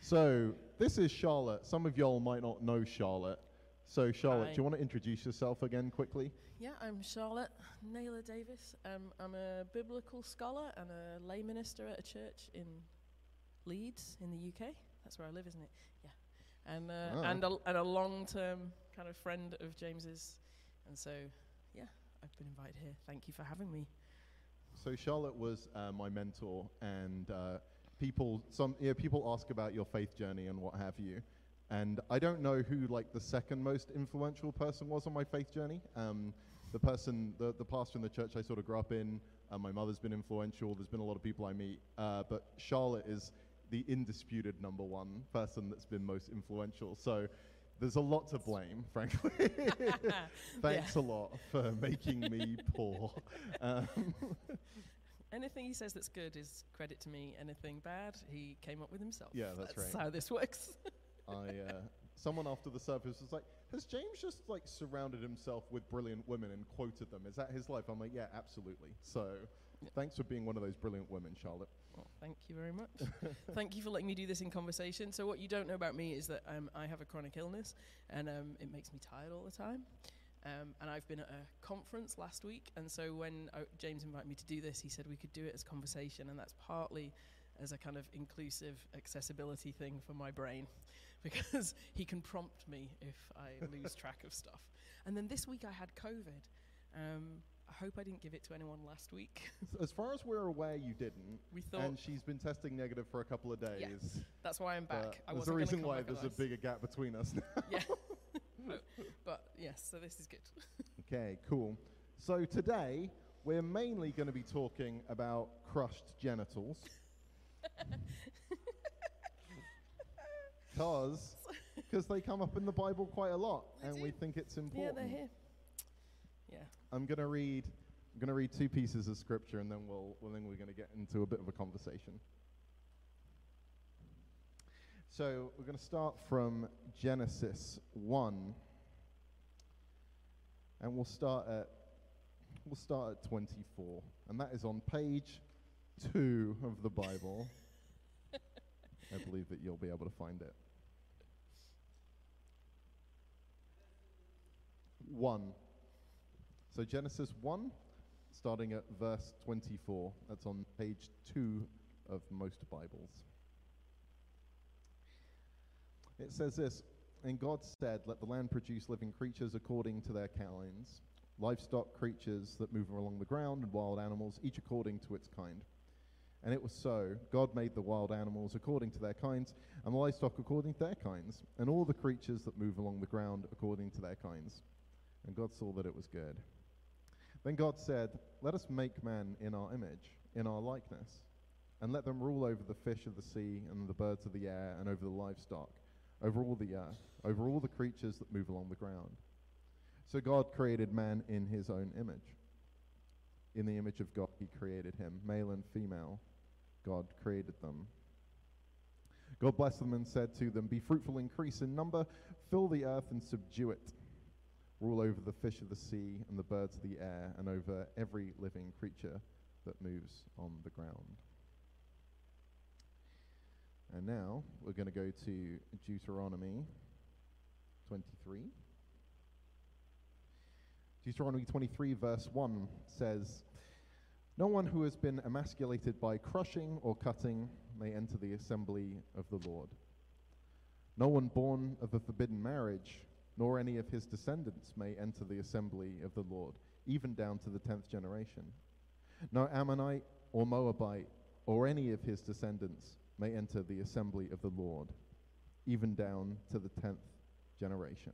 So, this is Charlotte. Some of y'all might not know Charlotte. So, Charlotte, Hi. do you want to introduce yourself again quickly? Yeah, I'm Charlotte Naylor Davis. Um, I'm a biblical scholar and a lay minister at a church in Leeds in the UK. That's where I live, isn't it? Yeah. And, uh, Oh. and, a, and a long term kind of friend of James's. And so, yeah, I've been invited here. Thank you for having me. So, Charlotte was uh, my mentor, and uh, people, some, yeah, people ask about your faith journey and what have you. And I don't know who like the second most influential person was on my faith journey. Um, the person, the, the pastor in the church I sort of grew up in, uh, my mother's been influential. There's been a lot of people I meet, uh, but Charlotte is the indisputed number one person that's been most influential. So there's a lot to blame, frankly. Thanks a lot for making me poor. Um, Anything he says that's good is credit to me. Anything bad, he came up with himself. Yeah, that's That's right. how this works. I uh, someone after the service was like, "Has James just like surrounded himself with brilliant women and quoted them? Is that his life?" I'm like, "Yeah, absolutely." So, thanks for being one of those brilliant women, Charlotte. Well, thank you very much. thank you for letting me do this in conversation. So, what you don't know about me is that um, I have a chronic illness and um, it makes me tired all the time. Um, and I've been at a conference last week, and so when uh, James invited me to do this, he said we could do it as conversation, and that's partly as a kind of inclusive accessibility thing for my brain, because he can prompt me if I lose track of stuff. And then this week I had COVID. Um, I hope I didn't give it to anyone last week. As far as we're aware, you didn't. We thought- and she's been testing negative for a couple of days. That's why I'm but back. I there's a reason why there's a bigger gap between us now. yeah. Yes, so this is good. Okay, cool. So today we're mainly going to be talking about crushed genitals. Because they come up in the Bible quite a lot, and we think it's important. yeah, they're here. Yeah. I'm going to read. I'm going to read two pieces of scripture, and then we'll, well, then we're going to get into a bit of a conversation. So we're going to start from Genesis one, and we'll start at we'll start at 24, and that is on page two of the Bible. I believe that you'll be able to find it. One. So Genesis 1, starting at verse 24. That's on page 2 of most Bibles. It says this And God said, Let the land produce living creatures according to their kinds, livestock creatures that move along the ground, and wild animals, each according to its kind. And it was so. God made the wild animals according to their kinds, and the livestock according to their kinds, and all the creatures that move along the ground according to their kinds. And God saw that it was good. Then God said, Let us make man in our image, in our likeness, and let them rule over the fish of the sea, and the birds of the air, and over the livestock, over all the earth, over all the creatures that move along the ground. So God created man in his own image. In the image of God, he created him, male and female. God created them. God blessed them and said to them, Be fruitful, increase in number, fill the earth and subdue it. Rule over the fish of the sea and the birds of the air, and over every living creature that moves on the ground. And now we're going to go to Deuteronomy 23. Deuteronomy 23, verse 1 says, No one who has been emasculated by crushing or cutting may enter the assembly of the Lord. No one born of a forbidden marriage, nor any of his descendants may enter the assembly of the Lord, even down to the tenth generation. No Ammonite or Moabite or any of his descendants may enter the assembly of the Lord, even down to the tenth generation.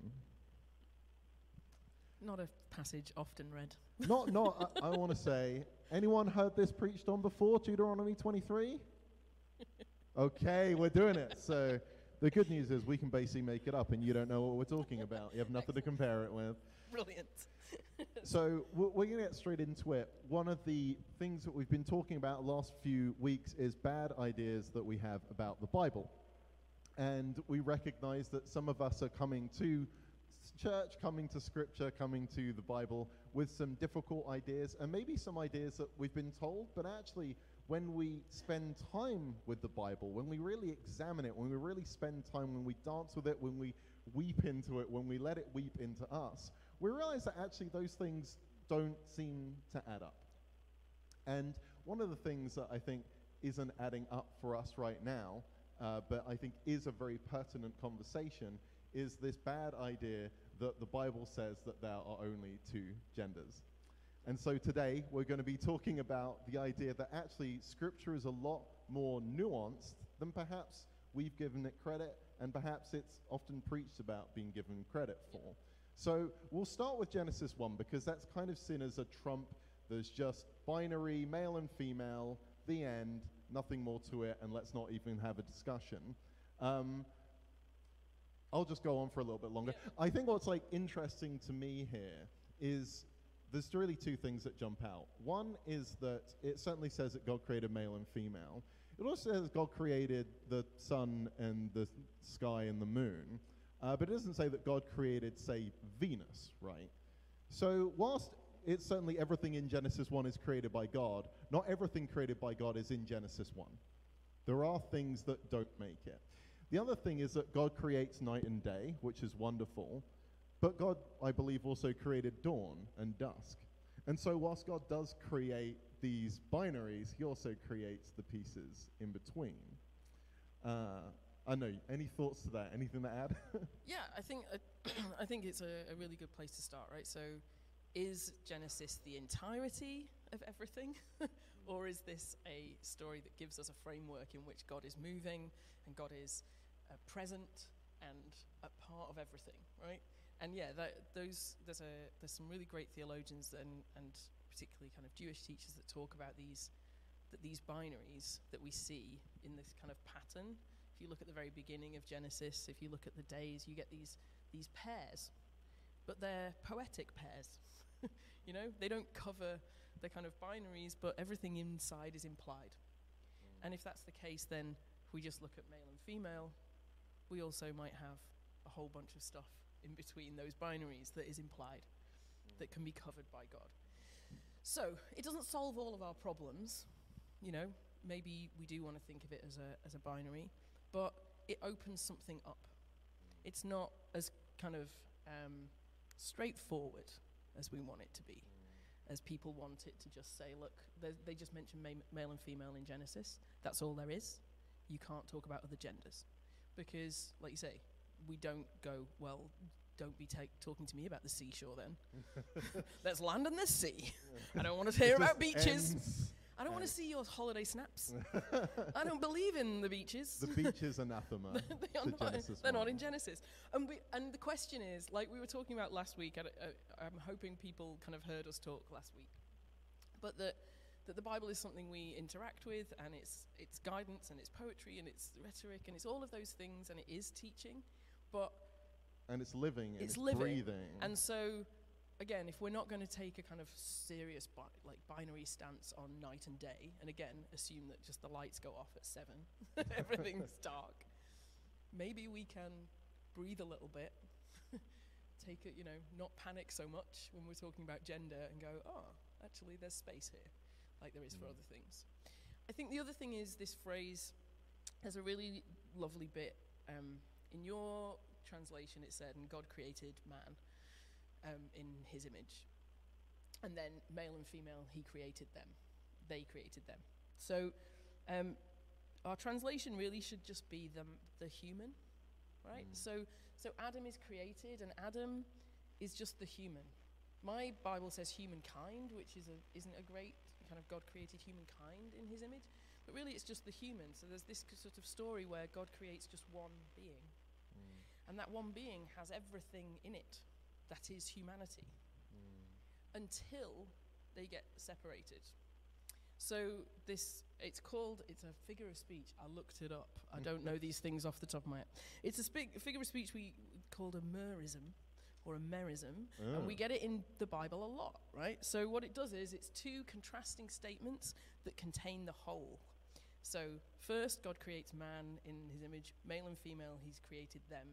Not a passage often read. Not, not. I, I want to say, anyone heard this preached on before? Deuteronomy 23. Okay, we're doing it. So the good news is we can basically make it up, and you don't know what we're talking about. You have nothing to compare it with. Brilliant. So we're going to get straight into it. One of the things that we've been talking about the last few weeks is bad ideas that we have about the Bible. And we recognize that some of us are coming to church, coming to scripture, coming to the Bible with some difficult ideas, and maybe some ideas that we've been told, but actually when we spend time with the Bible, when we really examine it, when we really spend time, when we dance with it, when we weep into it, when we let it weep into us, we realize that actually those things don't seem to add up. And one of the things that I think isn't adding up for us right now, uh, but I think is a very pertinent conversation, is this bad idea that the Bible says that there are only two genders. And so today we're going to be talking about the idea that actually Scripture is a lot more nuanced than perhaps we've given it credit, and perhaps it's often preached about being given credit for. So we'll start with Genesis 1 because that's kind of seen as a trump. There's just binary, male and female, the end, nothing more to it, and let's not even have a discussion. Um, I'll just go on for a little bit longer. I think what's like interesting to me here is there's really two things that jump out. One is that it certainly says that God created male and female. It also says God created the sun and the sky and the moon, uh, but it doesn't say that God created, say, Venus, right? So, whilst it's certainly everything in Genesis 1 is created by God, not everything created by God is in Genesis 1. There are things that don't make it. The other thing is that God creates night and day, which is wonderful, but God, I believe, also created dawn and dusk. And so, whilst God does create these binaries, He also creates the pieces in between. Uh, I know. Any thoughts to that? Anything to add? yeah, I think uh, I think it's a, a, really good place to start, right? So, is Genesis the entirety of everything, or is this a story that gives us a framework in which God is moving and God is uh, present and a part of everything, right? and yeah, that, those there's a there's some really great theologians and and particularly kind of Jewish teachers that talk about these that these binaries that we see in this kind of pattern. If you look at the very beginning of Genesis, if you look at the days, you get these these pairs, but they're poetic pairs. you know, they don't cover the kind of binaries, but everything inside is implied. And if that's the case, then if we just look at male and female, we also might have a whole bunch of stuff in between those binaries that is implied, that can be covered by God. So it doesn't solve all of our problems. You know, maybe we do want to think of it as a, as a binary, but it opens something up. It's not as kind of um, straightforward as we want it to be, as people want it to just say, look, they just mention ma- male and female in Genesis. That's all there is. You can't talk about other genders. Because, like you say, we don't go, well, don't be take, talking to me about the seashore then. Let's land on the sea. I don't want to hear about beaches. I don't want to see your holiday snaps. I don't believe in the beaches. The beaches anathema. they are not, Genesis they're not in Genesis. And, we, and the question is, like we were talking about last week, I, I'm hoping people kind of heard us talk last week, but that that the Bible is something we interact with, and it's it's guidance, and it's poetry, and it's rhetoric, and it's all of those things, and it is teaching but and it's living and it's, it's living. breathing. And so, again, if we're not going to take a kind of serious bi- like binary stance on night and day, and again assume that just the lights go off at seven, everything's dark, maybe we can breathe a little bit, take it, you know, not panic so much when we're talking about gender, and go, oh, actually, there's space here, like there is mm. for other things. I think the other thing is this phrase. There's a really lovely bit. Um, in your translation, it said, and God created man um, in his image. And then male and female, he created them. They created them. So um, our translation really should just be the, the human, right? Mm. So, so Adam is created, and Adam is just the human. My Bible says humankind, which is a, isn't a great kind of God created humankind in his image, but really it's just the human. So there's this sort of story where God creates just one being. And that one being has everything in it that is humanity mm. until they get separated. So this it's called it's a figure of speech. I looked it up. I don't know these things off the top of my head. It's a spi- figure of speech we called a merism or a merism, oh. and we oh. get it in the Bible a lot, right? So what it does is it's two contrasting statements that contain the whole. So first, God creates man in his image, male and female. He's created them.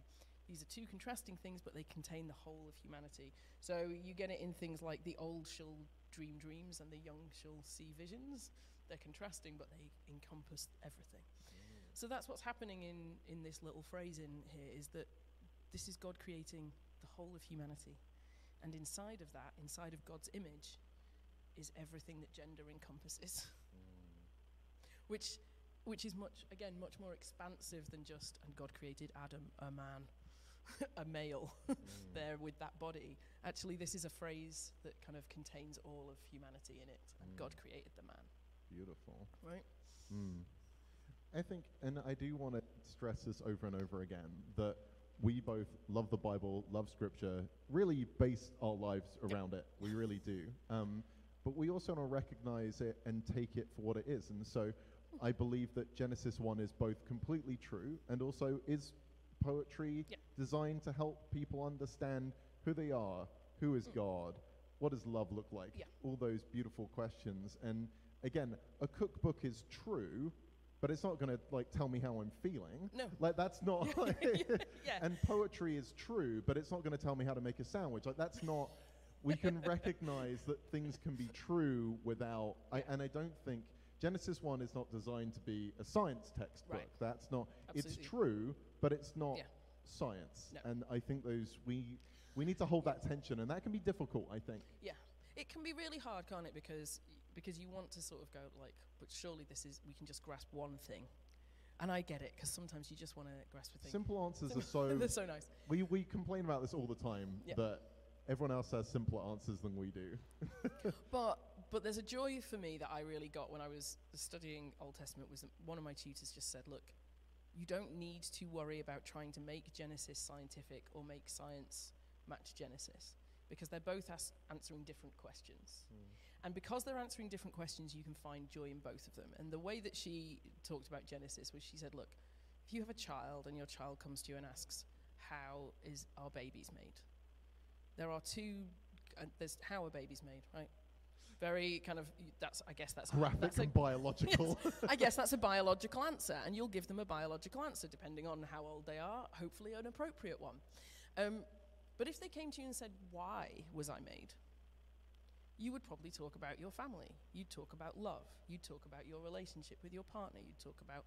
These are two contrasting things, but they contain the whole of humanity. So you get it in things like the old shall dream dreams and the young shall see visions. they're contrasting, but they encompass everything. Mm. So that's what's happening in, in this little phrase in here is that this is God creating the whole of humanity. And inside of that, inside of God's image, is everything that gender encompasses. Mm. which, which is much, again, much more expansive than just, and God created Adam, a man, a male, there with that body. Actually, this is a phrase that kind of contains all of humanity in it, and God created the man. Beautiful. Right? Mm. I think, and I do want to stress this over and over again, that we both love the Bible, love Scripture, really base our lives around it. We really do. Um, but we also want to recognize it and take it for what it is. And so I believe that Genesis 1 is both completely true and also is poetry designed to help people understand who they are, who is mm. God, what does love look like, Yeah. all those beautiful questions. And again, a cookbook is true, but it's not going to like tell me how I'm feeling. No. Like that's not. Yeah. and poetry is true, but it's not going to tell me how to make a sandwich. Like that's not. We can recognize that things can be true without. I, and I don't think Genesis one is not designed to be a science textbook. Right. That's not. Absolutely. It's true, but it's not Yeah. science. No. And I think those we we need to hold that tension, and that can be difficult. I think. Yeah, it can be really hard, can't it? Because because you want to sort of go like, but surely this is we can just grasp one thing, and I get it because sometimes you just want to grasp a thing. Simple answers are so. They're so nice. we we complain about this all the time Yeah. that everyone else has simpler answers than we do. But but there's a joy for me that I really got when I was studying Old Testament. Was that one of my tutors just said, look, you don't need to worry about trying to make Genesis scientific or make science match Genesis because they're both as- answering different questions. And because they're answering different questions, you can find joy in both of them. And the way that she talked about Genesis was she said, look, if you have a child and your child comes to you and asks, how is our babies made? There are two, uh, there's how are babies made, right? Very kind of, that's, I guess that's, Graphic that's a, and biological. I guess that's a biological answer, and you'll give them a biological answer depending on how old they are, hopefully an appropriate one. Um, but if they came to you and said, Why was I made? You would probably talk about your family. You'd talk about love. You'd talk about your relationship with your partner. You'd talk about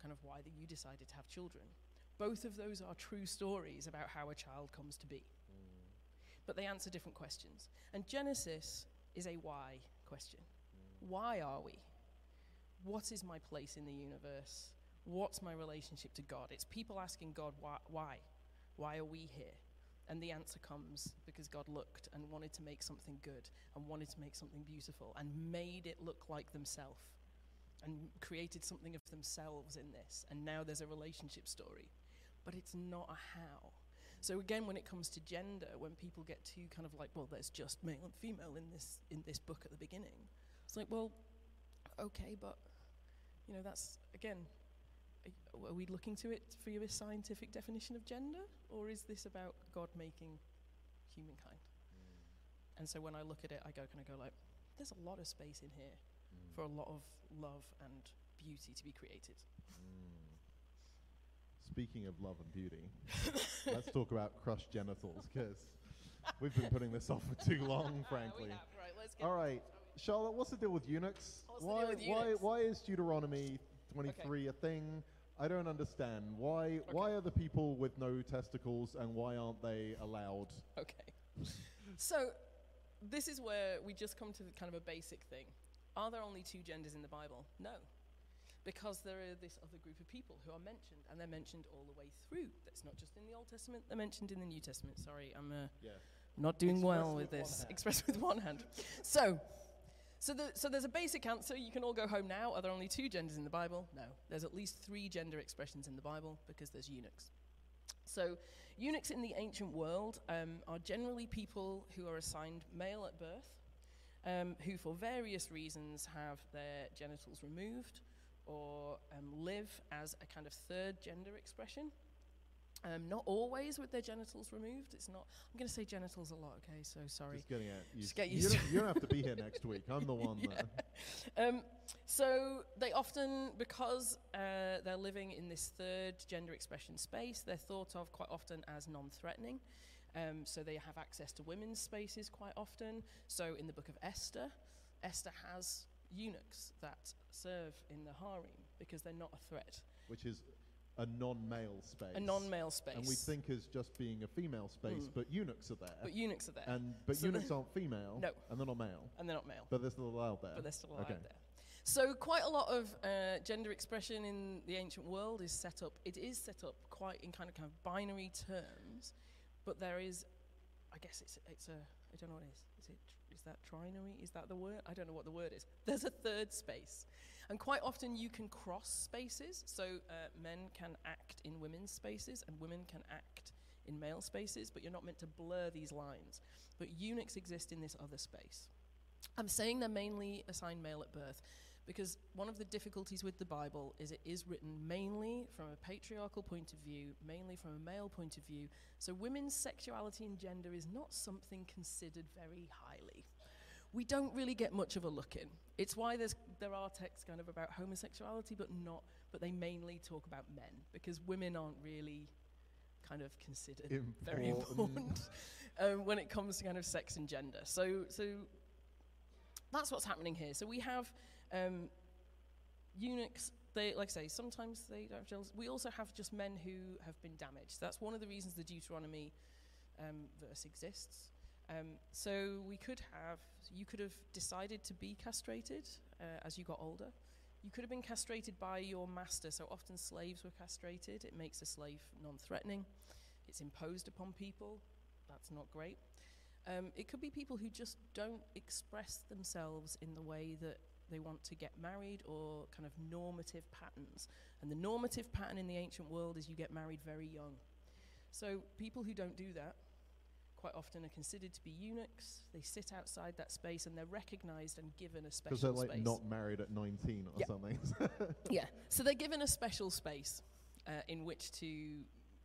kind of why that you decided to have children. Both of those are true stories about how a child comes to be. But they answer different questions. And Genesis is a why question. Why are we? What is my place in the universe? What's my relationship to God? It's people asking God, why? Why, are we here? And the answer comes because God looked and wanted to make something good and wanted to make something beautiful and made it look like themselves and created something of themselves in this. And now there's a relationship story. But it's not a how. So again, when it comes to gender, when people get too kind of like, well, there's just male and female in this in this book at the beginning, it's like, well, okay, but you know, that's again, are, are we looking to it for your scientific definition of gender, or is this about God making humankind? Mm. And so when I look at it, I go kind of go like, there's a lot of space in here mm. for a lot of love and beauty to be created. Mm. Speaking of love and beauty, let's talk about crushed genitals because we've been putting this off for too long, frankly. Have, right, let's get All right, Charlotte, what's the deal with eunuchs? What's why, with why, eunuchs? why is Deuteronomy 23 a thing? I don't understand. Why, why are the people with no testicles and why aren't they allowed? Okay. So, this is where we just come to the kind of a basic thing. Are there only two genders in the Bible? No. Because there are this other group of people who are mentioned, and they're mentioned all the way through. That's not just in the Old Testament, they're mentioned in the New Testament. Sorry, I'm uh, Yeah. not doing Express well with with this. hand. Express with one hand. So, so, the, so there's a basic answer. You can all go home now. Are there only two genders in the Bible? No. There's at least three gender expressions in the Bible because there's eunuchs. So, eunuchs in the ancient world um, are generally people who are assigned male at birth, um, who for various reasons have their genitals removed or um, live as a kind of third gender expression. Um, not always with their genitals removed. It's not. I'm going to say genitals a lot. Okay, so sorry. Just getting it. Just get you, used don't, you don't have to be here next week. I'm the one that. Um, so they often, because uh, they're living in this third gender expression space, they're thought of quite often as non-threatening. Um, so they have access to women's spaces quite often. So in the book of Esther, Esther has eunuchs that serve in the harem because they're not a threat. which is a non-male space. A non-male space. And we think as just being a female space, Mm. but eunuchs are there. but eunuchs are there, and but So eunuchs aren't female. No. And they're not male. and they're not male. But they're still allowed there. but they're still allowed Okay. there. So quite a lot of uh, gender expression in the ancient world is set up. It is set up quite in kind of kind of binary terms, but there is, I guess it's it's a I don't know what it is. Is it that trinary? Is that the word? I don't know what the word is. There's a third space, and quite often you can cross spaces. So uh, men can act in women's spaces, and women can act in male spaces, but you're not meant to blur these lines. But eunuchs exist in this other space. I'm saying they're mainly assigned male at birth because one of the difficulties with the Bible is it is written mainly from a patriarchal point of view, mainly from a male point of view. So women's sexuality and gender is not something considered very highly. We don't really get much of a look in. It's why there's, there are texts kind of about homosexuality, but not, but they mainly talk about men because women aren't really kind of considered very important um, when it comes to kind of sex and gender. So, so that's what's happening here. So we have um, eunuchs. They, like I say, sometimes they don't have genitals. We also have just men who have been damaged. That's one of the reasons the Deuteronomy um, verse exists. Um, so we could have, you could have decided to be castrated uh, as you got older. You could have been castrated by your master. So often slaves were castrated. It makes a slave non-threatening. It's imposed upon people. That's not great. Um, it could be people who just don't express themselves in the way that they want to get married or kind of normative patterns. And the normative pattern in the ancient world is you get married very young. So people who don't do that quite often are considered to be eunuchs. They sit outside that space and they're recognized and given a special space. Because they're like space. not married at 19 or Yeah. something. yeah. So they're given a special space uh, in which to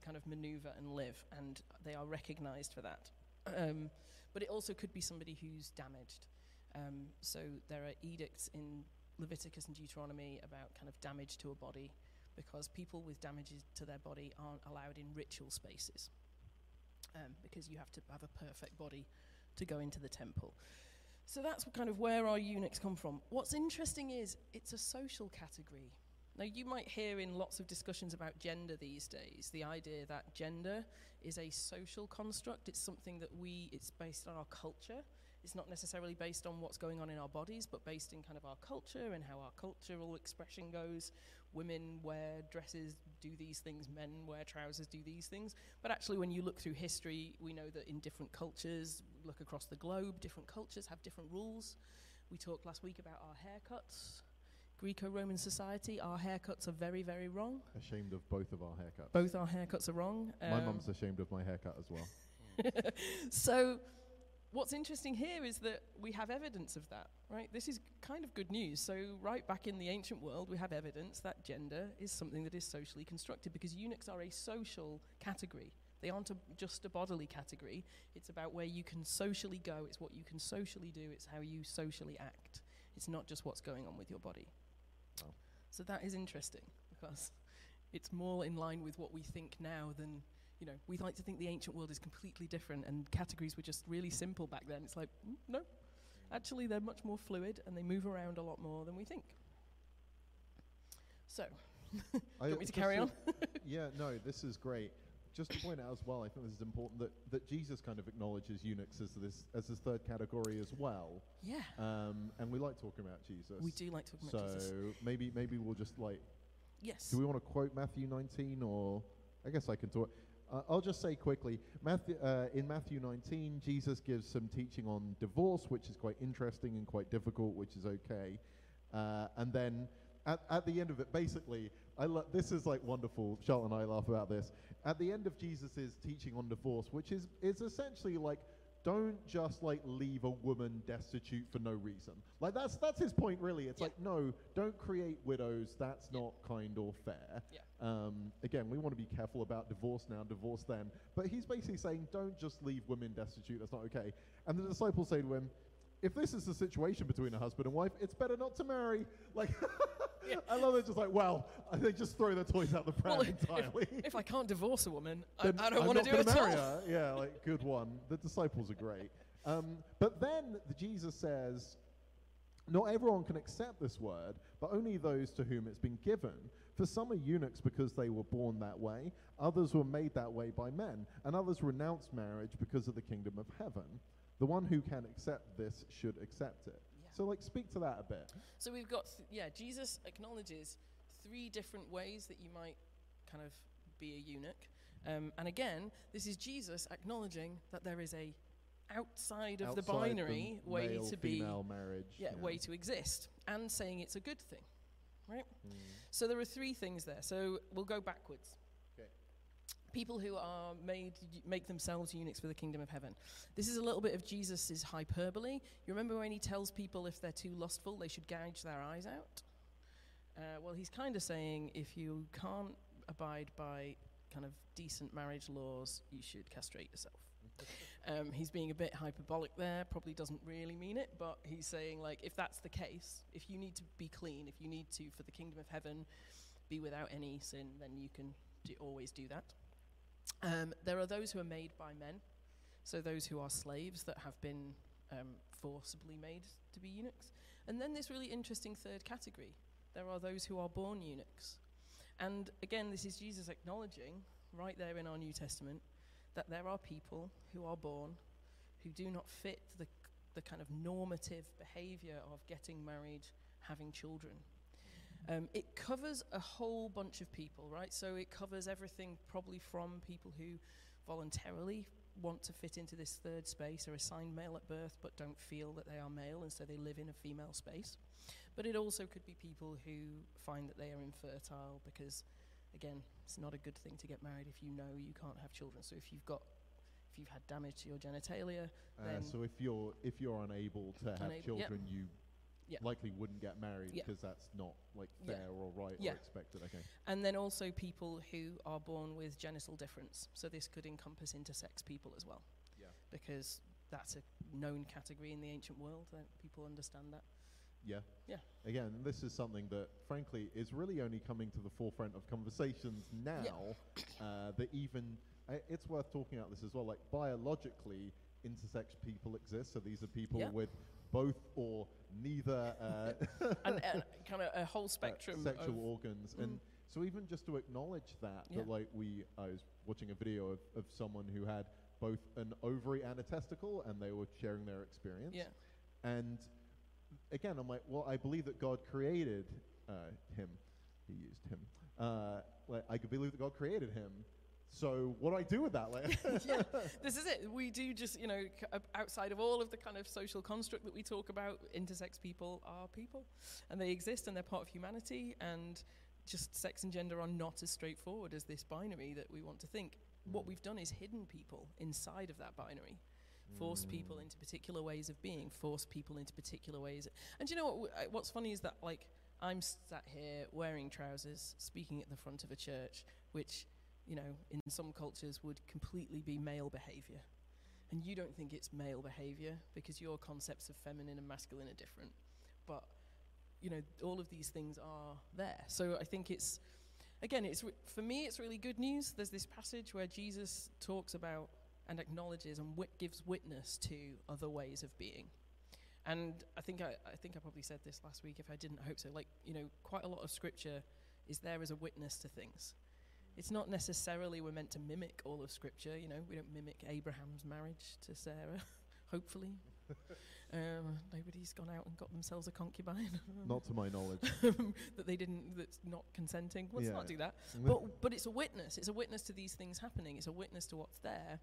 kind of maneuver and live, and they are recognized for that. Um, but it also could be somebody who's damaged. Um, so there are edicts in Leviticus and Deuteronomy about kind of damage to a body because people with damages to their body aren't allowed in ritual spaces um, because you have to have a perfect body to go into the temple. So that's kind of where our eunuchs come from. What's interesting is it's a social category. Now, you might hear in lots of discussions about gender these days the idea that gender is a social construct. It's something that we, it's based on our culture. It's not necessarily based on what's going on in our bodies, but based in kind of our culture and how our cultural expression goes. Women wear dresses, do these things, men wear trousers, do these things. But actually, when you look through history, we know that in different cultures, look across the globe, different cultures have different rules. We talked last week about our haircuts. Greco Roman society, our haircuts are very, very wrong. ashamed of both of our haircuts. Both our haircuts are wrong. My Um, mum's ashamed of my haircut as well. so, what's interesting here is that we have evidence of that, right? This is kind of good news. So, right back in the ancient world, we have evidence that gender is something that is socially constructed because eunuchs are a social category. They aren't a, just a bodily category. It's about where you can socially go. It's what you can socially do. It's how you socially act. It's not just what's going on with your body. So that is interesting because it's more in line with what we think now than you know, we like to think the ancient world is completely different and categories were just really simple back then. It's like, mm, no. Actually, they're much more fluid and they move around a lot more than we think. So, I- want me to carry on? yeah, no, this is great. Just to point out as well, I think this is important that, that Jesus kind of acknowledges eunuchs as this as this third category as well. yeah, Um, and we like talking about Jesus. we do like talking So about Jesus. So maybe maybe we'll just like Yes. Do we want to quote Matthew 19 or I guess I can talk. Uh, I'll just say quickly Matthew, uh, in Matthew 19, Jesus gives some teaching on divorce, which is quite interesting and quite difficult, which is okay. Uh, and then at, at the end of it, basically, I lo- this is like wonderful. Charlotte and I laugh about this. At the end of Jesus' teaching on divorce, which is, is essentially like, don't just like leave a woman destitute for no reason. Like that's that's his point really. It's Yeah. like no, don't create widows. That's Yeah. not kind or fair. Yeah. Um, again, we want to be careful about divorce now, divorce then. But he's basically saying, don't just leave women destitute. That's not okay. And the disciples say to him, if this is the situation between a husband and wife, it's better not to marry. Like, Yeah. I love it. Just like, well, they just throw their toys out the pram Well, entirely. If I can't divorce a woman, I, I don't want to do it gonna at all. her. Yeah, like good one. The disciples are great. Um, but then the Jesus says, Not everyone can accept this word, but only those to whom it's been given. For some are eunuchs because they were born that way, others were made that way by men, and others renounced marriage because of the kingdom of heaven. The one who can accept this should accept it. Yeah. So, like, speak to that a bit. So we've got, th- yeah, Jesus acknowledges three different ways that you might kind of be a eunuch. Um, and again, this is Jesus acknowledging that there is a outside of the Outside binary way male, to be, female marriage. yeah, way to exist, and saying it's a good thing, right? Mm. So there are three things there. So we'll go backwards. People who are made make themselves eunuchs for the kingdom of heaven. This is a little bit of Jesus' hyperbole. You remember when he tells people if they're too lustful, they should gouge their eyes out? Uh, well, he's kind of saying if you can't abide by kind of decent marriage laws, you should castrate yourself. Um, he's being a bit hyperbolic there, probably doesn't really mean it, but he's saying, like, if that's the case, if you need to be clean, if you need to, for the kingdom of heaven, be without any sin, then you can do, always do that. Um, there are those who are made by men, so those who are slaves that have been um, forcibly made to be eunuchs. And then this really interesting third category there are those who are born eunuchs. And again, this is Jesus acknowledging, right there in our New Testament, that there are people who are born who do not fit the, the kind of normative behavior of getting married, having children. Um, it covers a whole bunch of people, right? So it covers everything probably from people who voluntarily want to fit into this third space, are assigned male at birth but don't feel that they are male and so they live in a female space. But it also could be people who find that they are infertile because, again, it's not a good thing to get married if you know you can't have children. So if you've got, if you've had damage to your genitalia, Uh, so if you're if you're unable to have Unable- yep. children, you Yeah. likely wouldn't get married Yeah. because that's not like Yeah. fair or right Yeah. or expected. Okay. And then also people who are born with genital difference. So this could encompass intersex people as well. Yeah. Because that's a known category in the ancient world. That people understand that. Yeah. Yeah. Again, this is something that, frankly, is really only coming to the forefront of conversations now. Uh, that even I it's worth talking about this as well. Like biologically, intersex people exist. So these are people Yeah. with both or neither uh, and, and kind of a whole uh, spectrum sexual of organs. And Mm. so even just to acknowledge that, Yeah. that like we, I was watching a video of, of someone who had both an ovary and a testicle, and they were sharing their experience. yeah, And again, I'm like, well, I believe that God created uh, him. He used him. Uh, like, I could believe that God created him. So what do I do with that? Yeah. This is it. We do just you know outside of all of the kind of social construct that we talk about, intersex people are people, and they exist and they're part of humanity. And just sex and gender are not as straightforward as this binary that we want to think. What we've done is hidden people inside of that binary. Forced people Mm. into particular ways of being, forced people into particular ways. And you know what? w- What's funny is that like I'm sat here wearing trousers, speaking at the front of a church, which you know in some cultures would completely be male behavior, and you don't think it's male behavior because your concepts of feminine and masculine are different. But you know all of these things are there. So I think it's again, it's re- for me, it's really good news. There's this passage where Jesus talks about and acknowledges and wit- gives witness to other ways of being. And I think I, I think I probably said this last week. If I didn't, I hope so. Like you know, quite a lot of scripture is there as a witness to things. It's not necessarily we're meant to mimic all of scripture. You know, we don't mimic Abraham's marriage to Sarah. hopefully, um, nobody's gone out and got themselves a concubine. not to my knowledge. that they didn't. That's not consenting. Let's Yeah. not do that but but it's a witness. It's a witness to these things happening. It's a witness to what's there,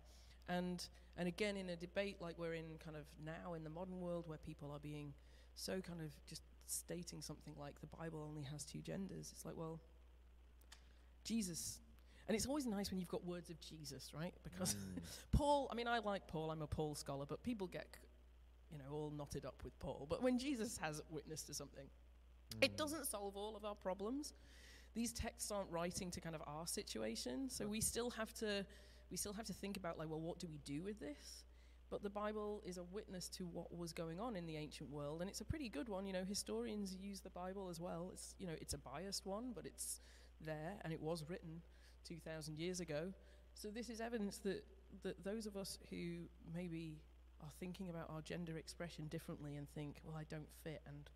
and and again in a debate like we're in kind of now in the modern world where people are being so kind of just stating something like the Bible only has two genders. It's like well, Jesus. And it's always nice when you've got words of Jesus, right? Because Mm. Paul, I mean, I like Paul, I'm a Paul scholar, but people get, you know, all knotted up with Paul. But when Jesus has witness to something, it Mm. doesn't solve all of our problems. These texts aren't writing to kind of our situation, so we still have to we still have to think about like, well, what do we do with this? But the Bible is a witness to what was going on in the ancient world, and it's a pretty good one. You know, historians use the Bible as well. It's you know, it's a biased one, but it's there, and it was written two thousand years ago. So this is evidence that that those of us who maybe are thinking about our gender expression differently and think, well, I don't fit, and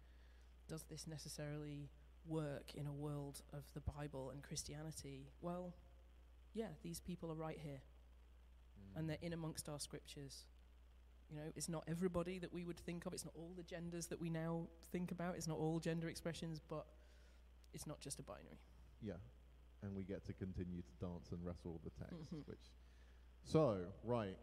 does this necessarily work in a world of the Bible and Christianity? Well, yeah, these people are right here, mm. and they're in amongst our scriptures. You know, it's not everybody that we would think of, it's not all the genders that we now think about, it's not all gender expressions, but it's not just a binary. Yeah, and we get to continue to dance and wrestle with the text. Mhm. Which, so right,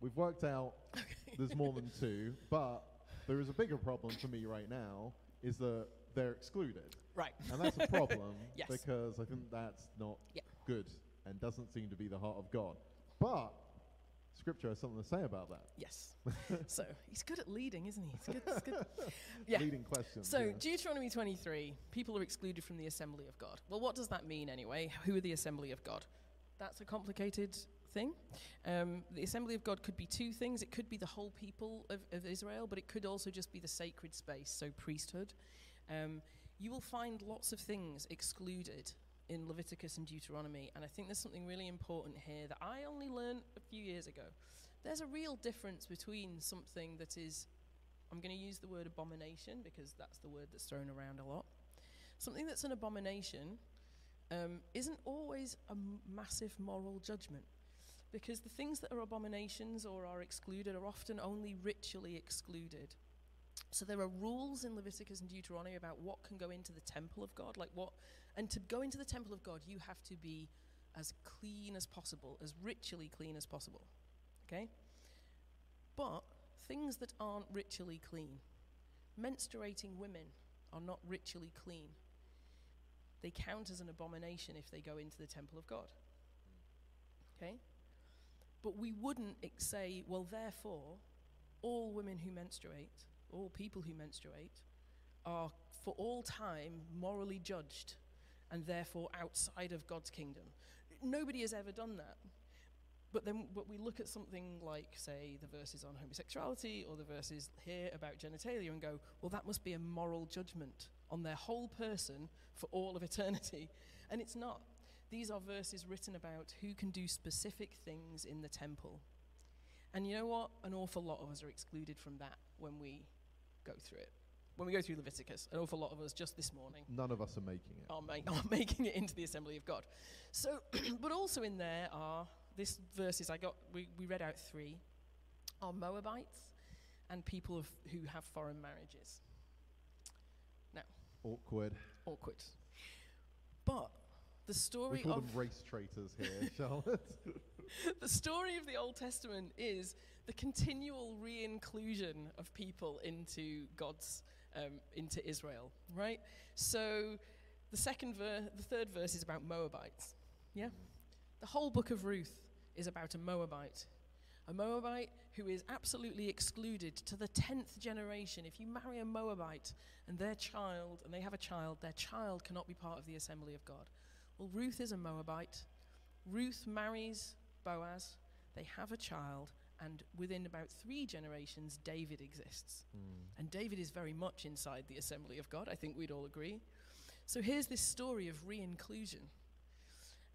we've worked out there's more than two, but there is a bigger problem for me right now. Is that they're excluded, Right. and that's a problem Yes. because I think that's not Yeah. good and doesn't seem to be the heart of God. But Scripture has something to say about that. Yes. so he's good at leading, isn't he? He's good. He's good. Yeah. Leading questions. So, yeah. Deuteronomy 23, people are excluded from the assembly of God. Well, what does that mean anyway? Who are the assembly of God? That's a complicated thing. Um, the assembly of God could be two things. It could be the whole people of, of Israel, but it could also just be the sacred space, so priesthood. Um, you will find lots of things excluded in Leviticus and Deuteronomy, and I think there's something really important here that I only learned a few years ago. There's a real difference between something that is I'm going to use the word abomination because that's the word that's thrown around a lot. Something that's an abomination um, isn't always a massive moral judgment because the things that are abominations or are excluded are often only ritually excluded. So there are rules in Leviticus and Deuteronomy about what can go into the temple of God, like what, and to go into the temple of God, you have to be as clean as possible, as ritually clean as possible. Okay? But things that aren't ritually clean, menstruating women are not ritually clean. They count as an abomination if they go into the temple of God. Okay? But we wouldn't say, well, therefore, all women who menstruate, all people who menstruate, are for all time morally judged and therefore outside of God's kingdom. Nobody has ever done that. But then but we look at something like, say, the verses on homosexuality or the verses here about genitalia and go, well, that must be a moral judgment on their whole person for all of eternity. And it's not. These are verses written about who can do specific things in the temple. And you know what? An awful lot of us are excluded from that when we go through it. When we go through Leviticus, an awful lot of us just this morning None of us are making it. are, are making it into the assembly of God. So, but also in there are this verses I got. We, we read out three are Moabites and people of, who have foreign marriages. Now, awkward. Awkward. But the story we call of them race traitors here, Charlotte. the story of the Old Testament is the continual re-inclusion of people into God's um, into Israel, right? So the second ver- the third verse is about Moabites. Yeah, the whole book of Ruth is about a Moabite, a Moabite who is absolutely excluded to the tenth generation. If you marry a Moabite and their child, and they have a child, their child cannot be part of the assembly of God. Well, Ruth is a Moabite. Ruth marries Boaz. They have a child, and within about three generations, David exists. Hmm. And David is very much inside the assembly of God. I think we'd all agree. So here's this story of re inclusion.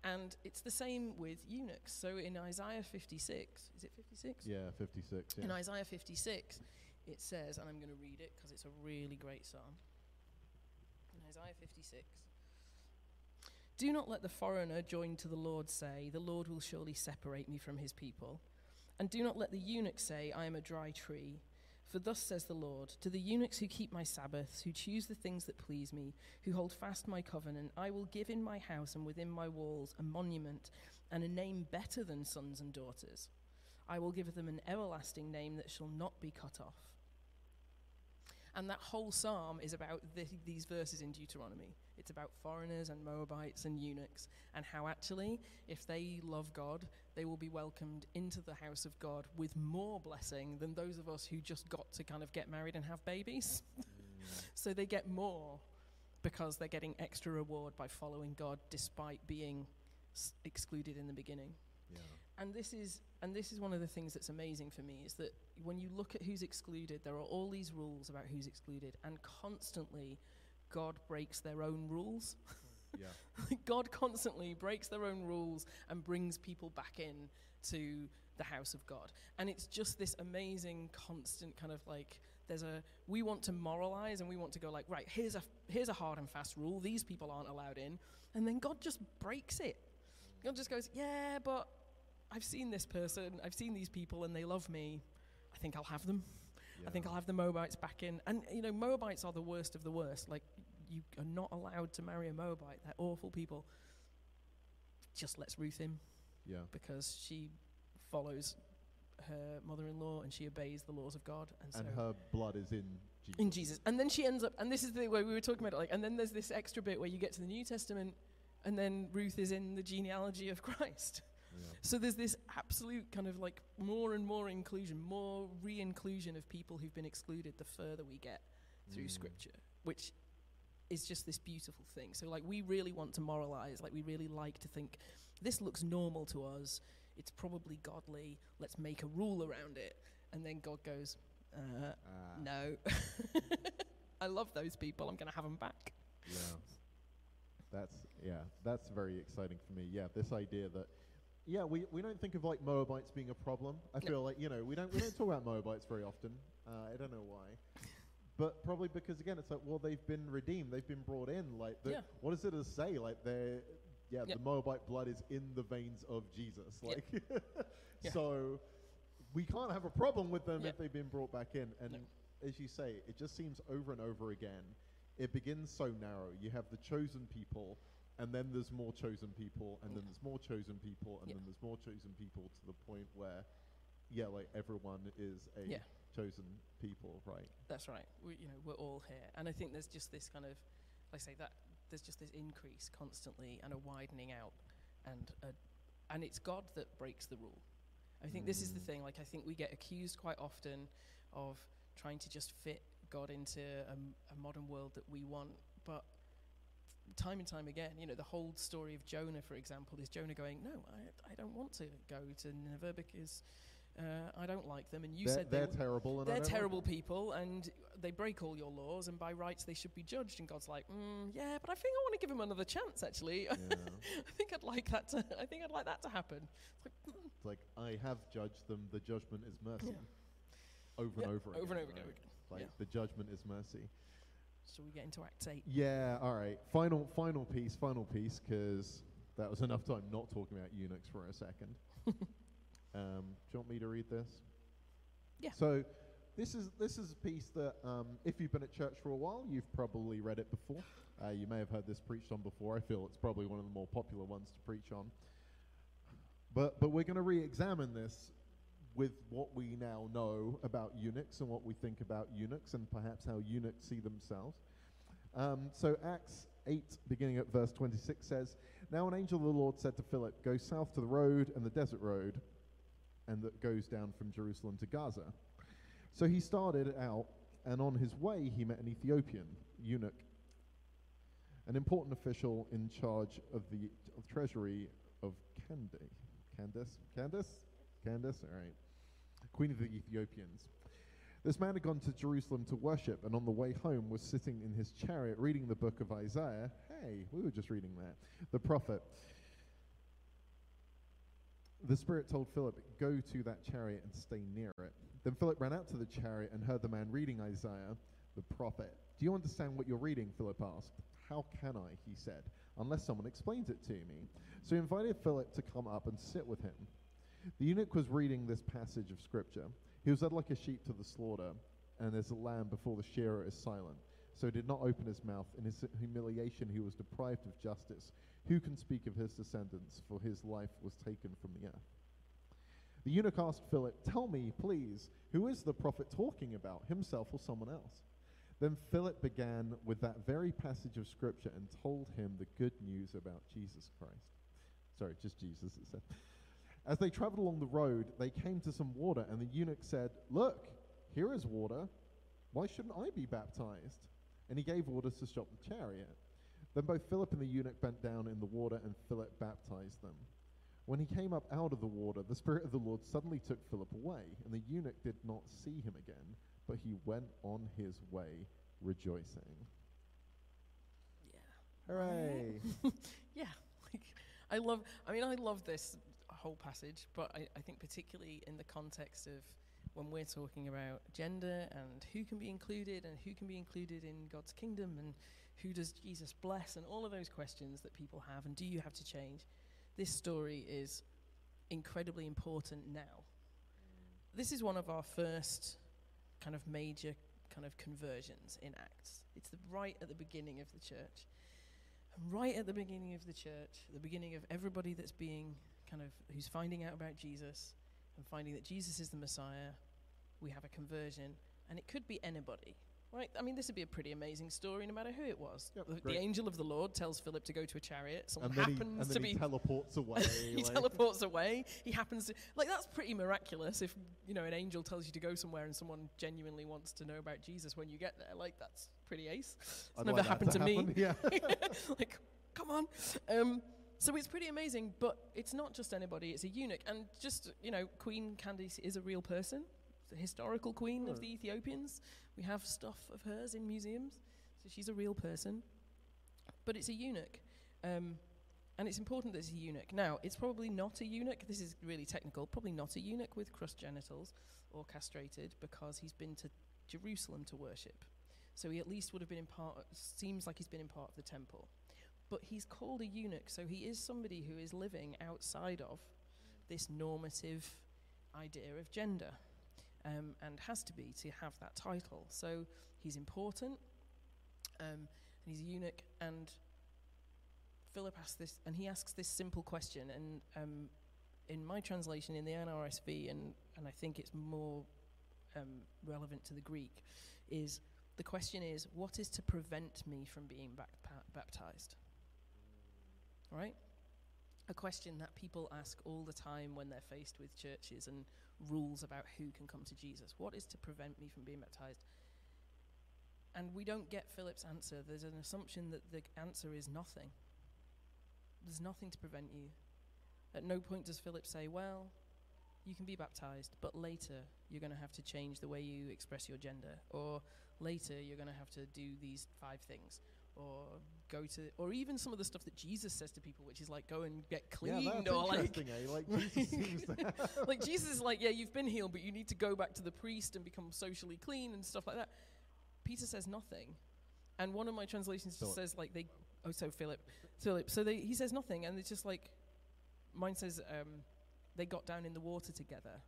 And it's the same with eunuchs. So in Isaiah 56, is it 56? Yeah, 56. In Isaiah 56, it says, and I'm going to read it because it's a really great psalm. In Isaiah 56, Do not let the foreigner joined to the Lord say, The Lord will surely separate me from his people. And do not let the eunuch say, I am a dry tree. For thus says the Lord To the eunuchs who keep my Sabbaths, who choose the things that please me, who hold fast my covenant, I will give in my house and within my walls a monument and a name better than sons and daughters. I will give them an everlasting name that shall not be cut off. And that whole psalm is about th- these verses in Deuteronomy. It's about foreigners and Moabites and eunuchs, and how actually, if they love God, they will be welcomed into the house of God with more blessing than those of us who just got to kind of get married and have babies. so they get more because they're getting extra reward by following God despite being s- excluded in the beginning yeah. and this is and this is one of the things that's amazing for me is that when you look at who's excluded there are all these rules about who's excluded and constantly god breaks their own rules Yeah. God constantly breaks their own rules and brings people back in to the house of God. And it's just this amazing constant kind of like there's a we want to moralize and we want to go like right here's a here's a hard and fast rule these people aren't allowed in and then God just breaks it. God just goes, "Yeah, but I've seen this person, I've seen these people and they love me. I think I'll have them." I think I'll have the Moabites back in. And, you know, Moabites are the worst of the worst. Like, you are not allowed to marry a Moabite. They're awful people. Just lets Ruth in Yeah. because she follows her mother in law and she obeys the laws of God. And so. Her blood is in Jesus. in Jesus. And then she ends up, and this is the way we were talking about it, like, and then there's this extra bit where you get to the New Testament, and then Ruth is in the genealogy of Christ. Yeah. So there's this absolute kind of like more and more inclusion, more re-inclusion of people who've been excluded the further we get through Mm. scripture, which is just this beautiful thing. So like we really want to moralize, like we really like to think this looks normal to us. It's probably godly. Let's make a rule around it. And then God goes, uh, Ah, no. I love those people. I'm going to have them back. Yeah. That's yeah, that's very exciting for me. Yeah, this idea that yeah, we, we don't think of like Moabites being a problem. I feel like, you know, we don't we don't talk about Moabites very often. Uh, I don't know why. But probably because again it's like well they've been redeemed, they've been brought in. Like the, Yeah. what does it to say? Like they're yeah, the Moabite blood is in the veins of Jesus. Like Yeah. so we can't have a problem with them if they've been brought back in. And No. as you say, it just seems over and over again. It begins so narrow. You have the chosen people, and then there's more chosen people, and then there's more chosen people, and Yeah. then there's more chosen people to the point where, yeah, like everyone is a Yeah. chosen people, right? That's right. We, you know, we're all here. And I think there's just this kind of, like I say, that there's just this increase constantly and a widening out. And, a, and it's God that breaks the rule. I think this is the Mm. thing. Like, I think we get accused quite often of trying to just fit God into a, a modern world that we want. But time and time again, you know, the whole story of Jonah, for example, is Jonah going, No, I, I don't want to go to Nineveh because uh, I don't like them. And you they're said they they're terrible, and they're don't like terrible people and they break all your laws and by rights they should be judged and god's like mm, yeah but i think i want to give him another chance actually Yeah. i think i'd like that to i think i'd like that to happen it's like mm, It's like I have judged them. The judgment is mercy. Yeah. Over Yeah, and over. over and again, over again. Like the judgment is mercy. So we get into act 8 Yeah, all right. Final, final piece, final piece, because that was enough time not talking about eunuchs for a second. um, do you want me to read this? Yeah. So, this is this is a piece that, um, if you've been at church for a while, you've probably read it before. Uh, you may have heard this preached on before. I feel it's probably one of the more popular ones to preach on. But but we're going to re-examine this with what we now know about eunuchs and what we think about eunuchs and perhaps how eunuchs see themselves. Um, so Acts 8, beginning at verse 26, says, Now an angel of the Lord said to Philip, Go south to the road and the desert road, and that goes down from Jerusalem to Gaza. So he started out, and on his way he met an Ethiopian eunuch, an important official in charge of the of treasury of Candace. Candace? Candace? Candace? All right. Queen of the Ethiopians. This man had gone to Jerusalem to worship, and on the way home was sitting in his chariot reading the book of Isaiah. Hey, we were just reading that. The prophet. The Spirit told Philip, Go to that chariot and stay near it. Then Philip ran out to the chariot and heard the man reading Isaiah, the prophet. Do you understand what you're reading? Philip asked. How can I? He said, unless someone explains it to me. So he invited Philip to come up and sit with him. The eunuch was reading this passage of scripture. He was led like a sheep to the slaughter, and as a lamb before the shearer is silent. So he did not open his mouth. In his humiliation, he was deprived of justice. Who can speak of his descendants? For his life was taken from the earth. The eunuch asked Philip, Tell me, please, who is the prophet talking about, himself or someone else? Then Philip began with that very passage of scripture and told him the good news about Jesus Christ. Sorry, just Jesus, it said. As they traveled along the road, they came to some water, and the eunuch said, Look, here is water. Why shouldn't I be baptized? And he gave orders to stop the chariot. Then both Philip and the eunuch bent down in the water, and Philip baptized them. When he came up out of the water, the Spirit of the Lord suddenly took Philip away, and the eunuch did not see him again, but he went on his way rejoicing. yeah Hooray! yeah, like I love. I mean, I love this whole passage, but I, I think particularly in the context of when we're talking about gender and who can be included and who can be included in God's kingdom and who does Jesus bless and all of those questions that people have and do you have to change. This story is incredibly important now. This is one of our first kind of major kind of conversions in Acts. It's the right at the beginning of the church. Right at the beginning of the church, the beginning of everybody that's being kind of who's finding out about Jesus and finding that Jesus is the Messiah, we have a conversion, and it could be anybody. Right? I mean, this would be a pretty amazing story no matter who it was. Yep, the, the angel of the Lord tells Philip to go to a chariot. Someone and then, he, happens and then to he be teleports away. he like- teleports away. He happens to like that's pretty miraculous. If you know an angel tells you to go somewhere and someone genuinely wants to know about Jesus when you get there, like that's pretty ace. It's I'd never like happened to, me. happen, Yeah. like, come on. Um, so it's pretty amazing, but it's not just anybody. It's a eunuch, and just you know, Queen Candace is a real person. The historical queen of the Ethiopians. We have stuff of hers in museums, so she's a real person. But it's a eunuch. Um, and it's important that it's a eunuch. Now, it's probably not a eunuch. This is really technical. Probably not a eunuch with crushed genitals or castrated because he's been to Jerusalem to worship. So he at least would have been in part, seems like he's been in part of the temple. But he's called a eunuch, so he is somebody who is living outside of this normative idea of gender um, and has to be to have that title. So he's important, um, and he's a eunuch, and Philip asks this, and he asks this simple question, and um, in my translation in the NRSV, and, and I think it's more um, relevant to the Greek, is the question is, what is to prevent me from being baptized? Right? A question that people ask all the time when they're faced with churches and rules about who can come to Jesus. What is to prevent me from being baptized? And we don't get Philip's answer. There's an assumption that the answer is nothing. There's nothing to prevent you. At no point does Philip say, Well, you can be baptized, but later you're going to have to change the way you express your gender, or later you're going to have to do these five things, or go to, or even some of the stuff that Jesus says to people, which is like go and get cleaned, yeah, that's or like interesting, eh? Like Jesus seems to have like Jesus is like, yeah, you've been healed, but you need to go back to the priest and become socially clean and stuff like that. Peter says nothing, and one of my translations just says like they. Oh, so Philip, Philip. So they, he says nothing, and it's just like, mine says um, they got down in the water together,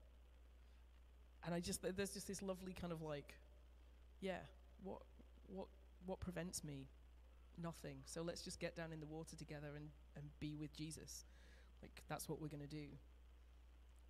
and I just there's just this lovely kind of like, yeah, what what what prevents me? Nothing. So let's just get down in the water together and and be with Jesus, like that's what we're gonna do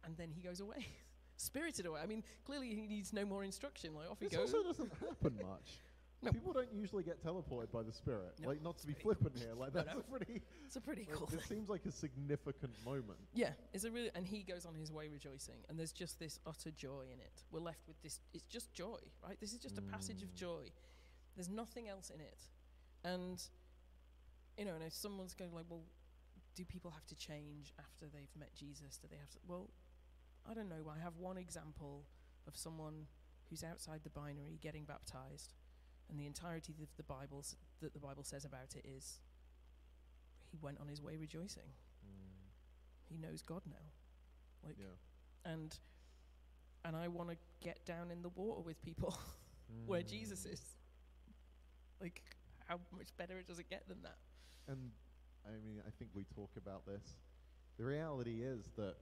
and then he goes away, spirited away. I mean, clearly he needs no more instruction. Like off he This goes. also doesn't happen much. No. People don't usually get teleported by the Spirit. No, like, not to be flippant here. Like, that's no. a pretty. It's a pretty cool It seems like a significant moment. Yeah, it's a really, and he goes on his way rejoicing, and there's just this utter joy in it. We're left with this. It's just joy, right? This is just a passage of Mm. joy. There's nothing else in it, and you know, and if someone's going like, well, do people have to change after they've met Jesus? Do they have to? Well, I don't know. I have one example of someone who's outside the binary getting baptized, and the entirety of the Bible that the Bible says about it is he went on his way rejoicing. He knows God now, like, Yeah. and and I want to get down in the water with people where Jesus Mm. is. Like, how much better it does it get than that? And I mean, I think we talk about this. The reality is that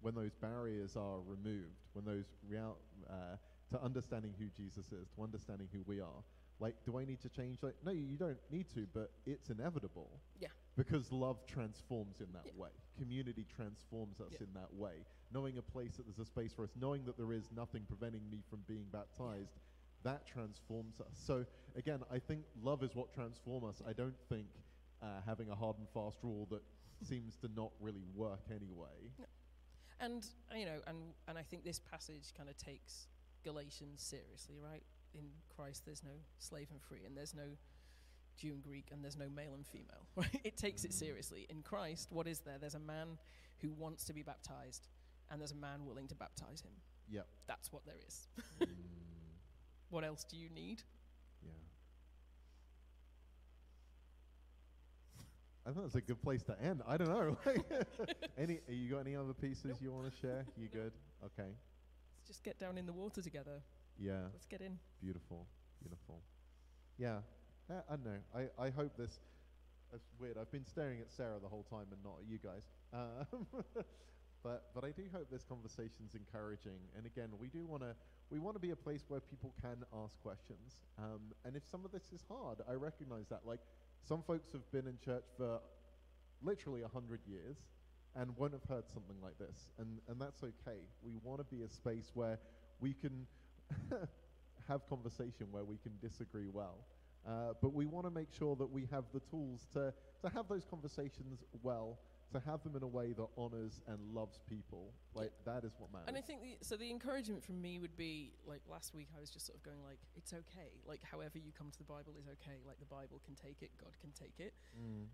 when those barriers are removed, when those real uh, to understanding who Jesus is, to understanding who we are, like, do I need to change? Like, no, you don't need to, but it's inevitable. Yeah. Because love transforms in that Yeah. way. Community transforms us Yeah. in that way. Knowing a place that there's a space for us, knowing that there is nothing preventing me from being baptized, that transforms us. So again, I think love is what transforms us. I don't think uh, having a hard and fast rule that seems to not really work anyway. And you know, and and I think this passage kind of takes Galatians seriously, right? In Christ, there's no slave and free, and there's no Jew and Greek, and there's no male and female. Right? It takes it seriously. In Christ, what is there? There's a man who wants to be baptized, and there's a man willing to baptize him. Yep. That's what there is. Mm, What else do you need? yeah. I thought it was a good place to end. I don't know. any? You got any other pieces Nope. you want to share? You good? Okay. Let's just get down in the water together. Yeah. Let's get in. Beautiful. Beautiful. Yeah. Uh, I don't know. I, I hope this. That's weird. I've been staring at Sarah the whole time and not at you guys. Um, but but I do hope this conversation's encouraging. And again, we do want to we want to be a place where people can ask questions. Um, and if some of this is hard, I recognize that. Like some folks have been in church for literally hundred years and won't have heard something like this, and and that's okay. We want to be a space where we can have conversation where we can disagree well. Uh, but we want to make sure that we have the tools to, to have those conversations well, to have them in a way that honors and loves people. Like, that is what matters. And I think the, so. The encouragement from me would be like last week. I was just sort of going like, it's okay. Like however you come to the Bible is okay. Like the Bible can take it. God can take it. Mm.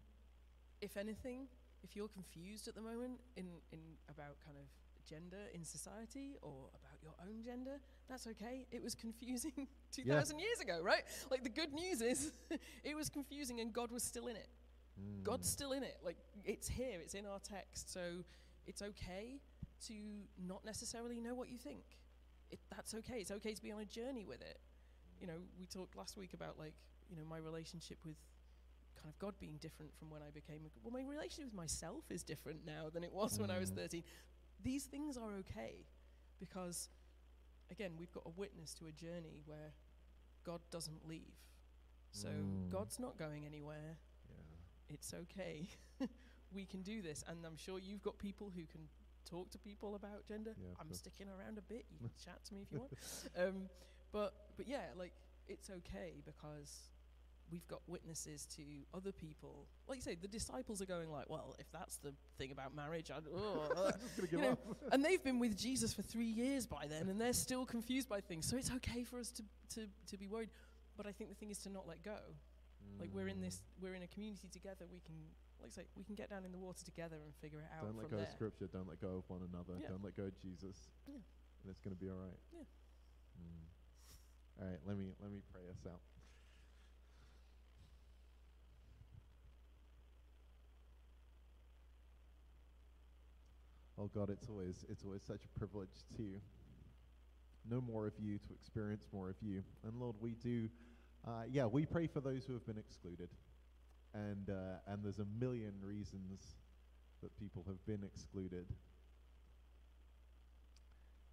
If anything, if you're confused at the moment in in about kind of gender in society or about your own gender, that's okay. It was confusing 2,000 years ago, right? Like the good news is, it was confusing and God was still in it. Mm. God's still in it. Like it's here, it's in our text. So it's okay to not necessarily know what you think. It, that's okay. It's okay to be on a journey with it. You know, we talked last week about like, you know, my relationship with kind of God being different from when I became a, well, my relationship with myself is different now than it was when I was Mm. 13. These things are okay because again, we've got a witness to a journey where God doesn't leave. So Mm. God's not going anywhere. It's okay. we can do this. And I'm sure you've got people who can talk to people about gender. Yeah, I'm course. sticking around a bit. You can chat to me if you want. Um, but but yeah, like it's okay because we've got witnesses to other people. Like you say, the disciples are going like, well, if that's the thing about marriage, I'd, oh, uh," I'm just going to you give know, up. and they've been with Jesus for three years by then, and they're still confused by things. So it's okay for us to, to, to be worried. But I think the thing is to not let go. Like we're in Mm. this, we're in a community together. We can, like I say, we can get down in the water together and figure it out Don't let go there. of scripture. Don't let go of one another. Yeah. Don't let go of Jesus. Yeah. And it's going to be all right. Yeah. Mm. All right. Let me let me pray us out. Oh God, it's always it's always such a privilege to know more of you, to experience more of you. And Lord, we do, uh, yeah, we pray for those who have been excluded, and uh, and there's a million reasons that people have been excluded,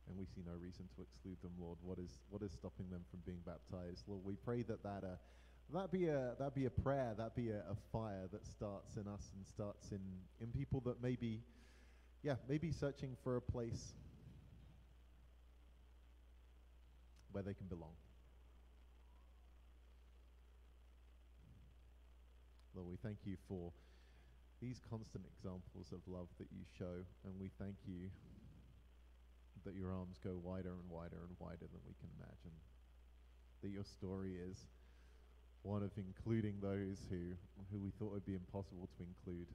and we see no reason to exclude them, Lord. What is what is stopping them from being baptized, Lord? We pray that that uh, that be a that be a prayer, that be a, a fire that starts in us and starts in in people that maybe, yeah, maybe searching for a place where they can belong. Lord, we thank you for these constant examples of love that you show, and we thank you that your arms go wider and wider and wider than we can imagine. That your story is one of including those who, who we thought would be impossible to include.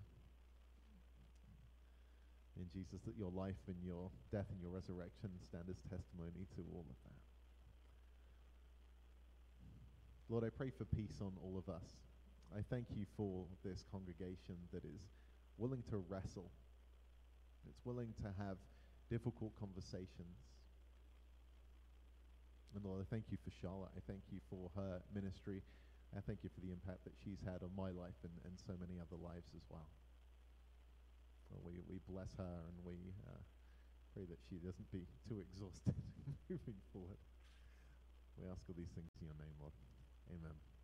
In Jesus, that your life and your death and your resurrection stand as testimony to all of that. Lord, I pray for peace on all of us. I thank you for this congregation that is willing to wrestle, it's willing to have difficult conversations. And Lord, I thank you for Charlotte. I thank you for her ministry. I thank you for the impact that she's had on my life and, and so many other lives as well. We, we bless her and we uh, pray that she doesn't be too exhausted moving forward. We ask all these things in your name, Lord. Amen.